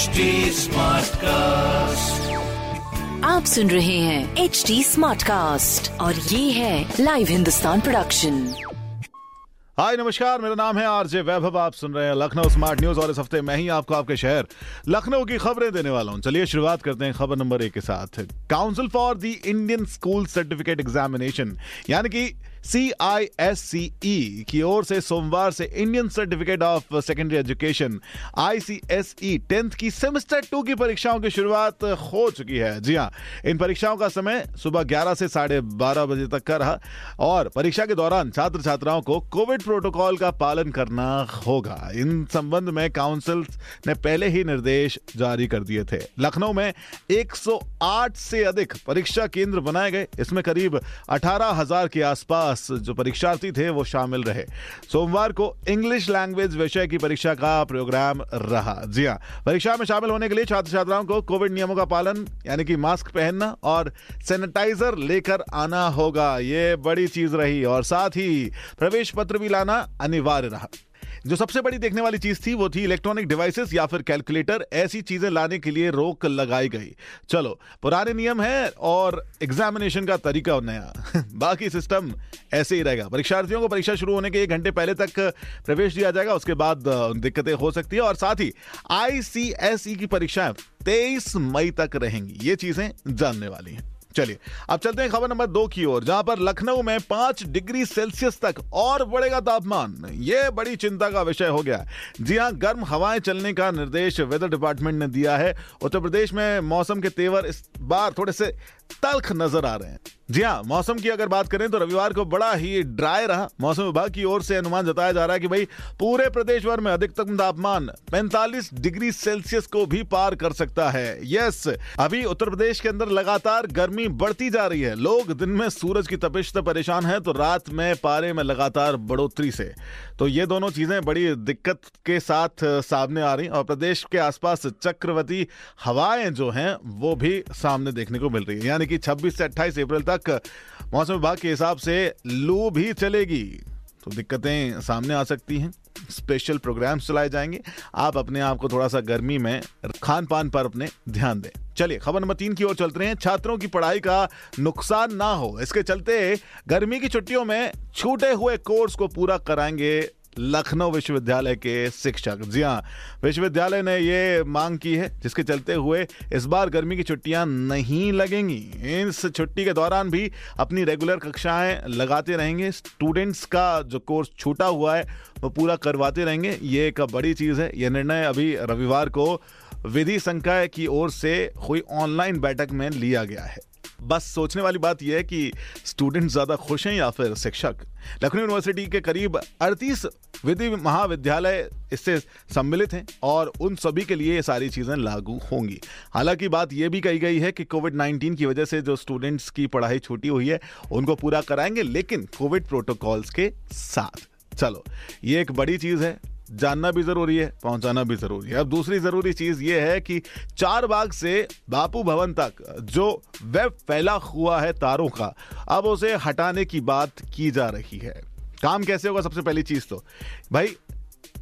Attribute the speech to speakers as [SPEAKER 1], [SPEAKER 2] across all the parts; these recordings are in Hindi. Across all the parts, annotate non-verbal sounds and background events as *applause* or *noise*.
[SPEAKER 1] HD कास्ट
[SPEAKER 2] आप सुन रहे हैं एच डी स्मार्ट कास्ट और ये है लाइव हिंदुस्तान प्रोडक्शन
[SPEAKER 3] हाय नमस्कार मेरा नाम है आरजे वैभव आप सुन रहे हैं लखनऊ स्मार्ट न्यूज़ और इस हफ़्ते मैं ही आपको आपके शहर लखनऊ की खबरें देने वाला हूँ। चलिए शुरुआत करते हैं खबर नंबर एक के साथ। Council for the Indian School Certificate Examination यानी कि सी आई एस सी ई की ओर से सोमवार से Indian Certificate of Secondary Education I C S E tenth की सेमेस्टर टू की परीक्षाओं की शुरुआत हो चुकी है। जी हाँ इन परीक्षाओं का समय सुबह 11 से साढ़े बारह बजे तक का रहा और परीक्षा के दौरान छात्र छात्राओं को कोविड प्रोटोकॉल का पालन करना होगा। इन संबंध में काउंसिल ने पहले ही निर्देश जारी कर दिए थे। लखनऊ में 108 से अधिक परीक्षा केंद्र बनाए गए। इसमें करीब अठारह हज़ार के आसपास जो परीक्षार्थी थे, वो शामिल रहे। सोमवार को इंग्लिश लैंग्वेज विषय की परीक्षा का प्रोग्राम रहा। जी हाँ परीक्षा में शामिल होने के लिए छात्र छात्राओं को कोविड नियमों का पालन, यानी कि मास्क पहनना और सैनिटाइजर लेकर आना होगा। ये बड़ी चीज़ रही और साथ ही प्रवेश पत्र भी लाना अनिवार्य रहा। जो सबसे बड़ी देखने वाली चीज़ थी वो थी इलेक्ट्रॉनिक डिवाइसेस या फिर कैलकुलेटर ऐसी चीज़ें लाने के लिए रोक लगाई गई। चलो, पुराने नियम है और एग्जामिनेशन का तरीका नया। *laughs* बाकी सिस्टम ऐसे ही रहेगा। परीक्षार्थियों को परीक्षा शुरू होने के एक घंटे पहले तक प्रवेश दिया जाएगा, उसके बाद दिक्कतें हो सकती है और साथ ही आईसीएसई की परीक्षाएँ तेईस मई तक रहेंगी। ये चीज़ें जानने वाली हैं। चलिए, अब चलते हैं खबर नंबर दो की ओर, जहाँ पर लखनऊ में पाँच डिग्री सेल्सियस तक और बढ़ेगा तापमान। ये बड़ी चिंता का विषय हो गया जी हाँ, गर्म हवाएँ चलने का निर्देश वेदर डिपार्टमेंट ने दिया है। उत्तर प्रदेश में मौसम के तेवर इस बार थोड़े से तल्ख नज़र आ रहे हैं। जी हाँ मौसम की अगर बात करें तो रविवार को बड़ा ही ड्राई रहा। मौसम विभाग की ओर से अनुमान जताया जा रहा है कि भाई पूरे प्रदेश भर में अधिकतम तापमान 45 डिग्री सेल्सियस को भी पार कर सकता है। यस, अभी उत्तर प्रदेश के अंदर लगातार गर्मी बढ़ती जा रही है। लोग दिन में सूरज की तपिश से परेशान है तो रात में पारे में लगातार बढ़ोतरी से। तो ये दोनों चीज़ें बड़ी दिक्कत के साथ सामने आ रही और प्रदेश के आसपास चक्रवती हवाएँ जो हैं, वो भी सामने देखने को मिल रही है। यानी कि 26 से 28 अप्रैल तक मौसम विभाग के हिसाब से लू भी चलेगी। तो दिक्कतें सामने आ सकती हैं। स्पेशल प्रोग्राम्स चलाए जाएँगे। आप अपने आप को थोड़ा सा गर्मी में खान पान पर अपने ध्यान दें। चलिए, खबर नंबर तीन की ओर चलते हैं। छात्रों की पढ़ाई का नुकसान ना हो। इसके चलते गर्मी की छुट्टियों में छूटे हुए कोर्स को पूरा कराएँगे लखनऊ विश्वविद्यालय के शिक्षक। जी हाँ विश्वविद्यालय ने ये मांग की है, जिसके चलते हुए इस बार गर्मी की छुट्टियाँ नहीं लगेंगी। इस छुट्टी के दौरान भी अपनी रेगुलर कक्षाएँ लगाते रहेंगे। स्टूडेंट्स का जो कोर्स छूटा हुआ है, वो पूरा करवाते रहेंगे। ये एक बड़ी चीज़ है। यह निर्णय अभी रविवार को विधि संकाय की ओर से हुई ऑनलाइन बैठक में लिया गया है। बस सोचने वाली बात यह है कि स्टूडेंट ज़्यादा खुश हैं या फिर शिक्षक? लखनऊ यूनिवर्सिटी के करीब 38 विधि महाविद्यालय इससे सम्मिलित हैं और उन सभी के लिए ये सारी चीज़ें लागू होंगी। हालाँकि बात यह भी कही गई है कि कोविड 19 की वजह से जो स्टूडेंट्स की पढ़ाई छूटी हुई है, उनको पूरा कराएँगे, लेकिन कोविड प्रोटोकॉल्स के साथ। चलो, ये एक बड़ी चीज़ है जानना भी ज़रूरी है, पहुंचाना भी ज़रूरी है। अब दूसरी ज़रूरी चीज़ यह है कि चार बाग से बापू भवन तक जो वेब फैला हुआ है तारों का, अब उसे हटाने की बात की जा रही है। काम कैसे होगा सबसे पहली चीज़ तो भाई,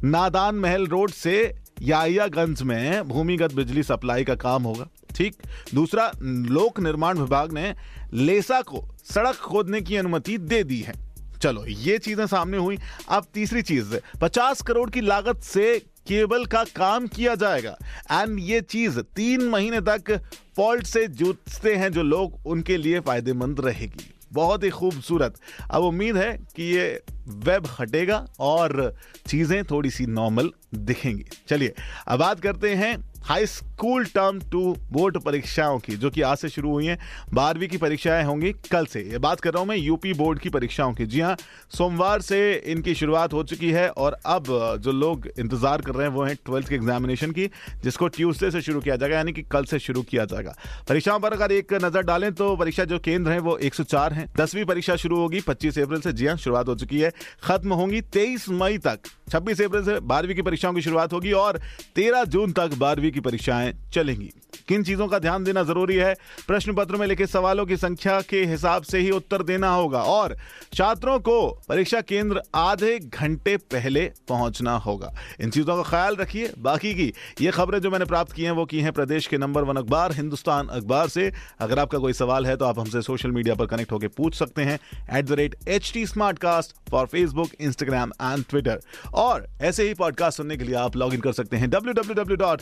[SPEAKER 3] नादान महल रोड से यायागंज में भूमिगत बिजली सप्लाई का काम होगा, ठीक? दूसरा, लोक निर्माण विभाग ने लेसा को सड़क खोदने की अनुमति दे दी है। चलो, ये चीज़ें सामने हुई। अब तीसरी चीज़, पचास करोड़ की लागत से केबल का काम किया जाएगा। एंड ये चीज़ तीन महीने तक फॉल्ट से जूझते हैं जो लोग उनके लिए फ़ायदेमंद रहेगी। बहुत ही खूबसूरत। अब उम्मीद है कि ये वेब हटेगा और चीज़ें थोड़ी सी नॉर्मल दिखेंगी। चलिए, अब बात करते हैं high school term two board परीक्षाओं की, जो कि आज से शुरू हुई हैं। बारहवीं की परीक्षाएँ होंगी कल से। ये बात कर रहा हूँ मैं यूपी बोर्ड की परीक्षाओं की। जी हाँ सोमवार से इनकी शुरुआत हो चुकी है और अब जो लोग इंतज़ार कर रहे हैं वो हैं ट्वेल्थ के एग्जामिनेशन की, जिसको ट्यूसडे से शुरू किया जाएगा, यानी कि कल से शुरू किया जाएगा। परीक्षाओं पर अगर एक नज़र डालें तो परीक्षा जो केंद्र है वो एक सौ चार है। दसवीं परीक्षा शुरू होगी पच्चीस अप्रैल से। जी हाँ शुरुआत हो चुकी है। खत्म होंगी तेईस मई तक। छब्बीस अप्रैल से बारहवीं की परीक्षाओं की शुरुआत होगी और तेरह जून तक बारहवीं बारहवीं की परीक्षाएँ चलेंगी। किन चीज़ों का ध्यान देना ज़रूरी है? प्रश्न पत्र में लिखे सवालों की संख्या के हिसाब से ही उत्तर देना होगा और छात्रों को परीक्षा केंद्र आधे घंटे पहले पहुँचना होगा। इन चीज़ों का ख्याल रखिए। बाकी की ये खबरें जो मैंने प्राप्त की हैं, वो की हैं प्रदेश के नंबर वन अखबार, हिंदुस्तान अखबार से। अगर आपका कोई सवाल है तो आप हमसे सोशल मीडिया पर कनेक्ट होकर पूछ सकते हैं। At the rate H T Smartcast for Facebook Instagram and Twitter और ऐसे ही पॉडकास्ट सुनने के लिए आप लॉग इन कर सकते हैं। W W W dot